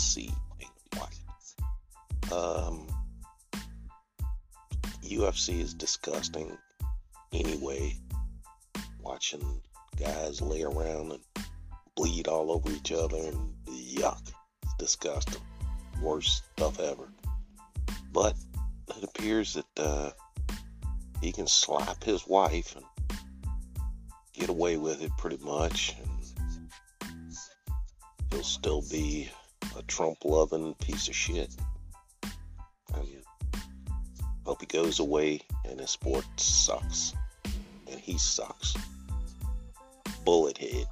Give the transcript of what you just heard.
see. Um, UFC is disgusting anyway. Watching guys lay around and bleed all over each other and yuck, it's disgusting. Worst stuff ever. But it appears that uh, he can slap his wife and get away with it pretty much, and he'll still be a Trump loving piece of shit. Hope he goes away and his sport sucks. And he sucks. Bullet head.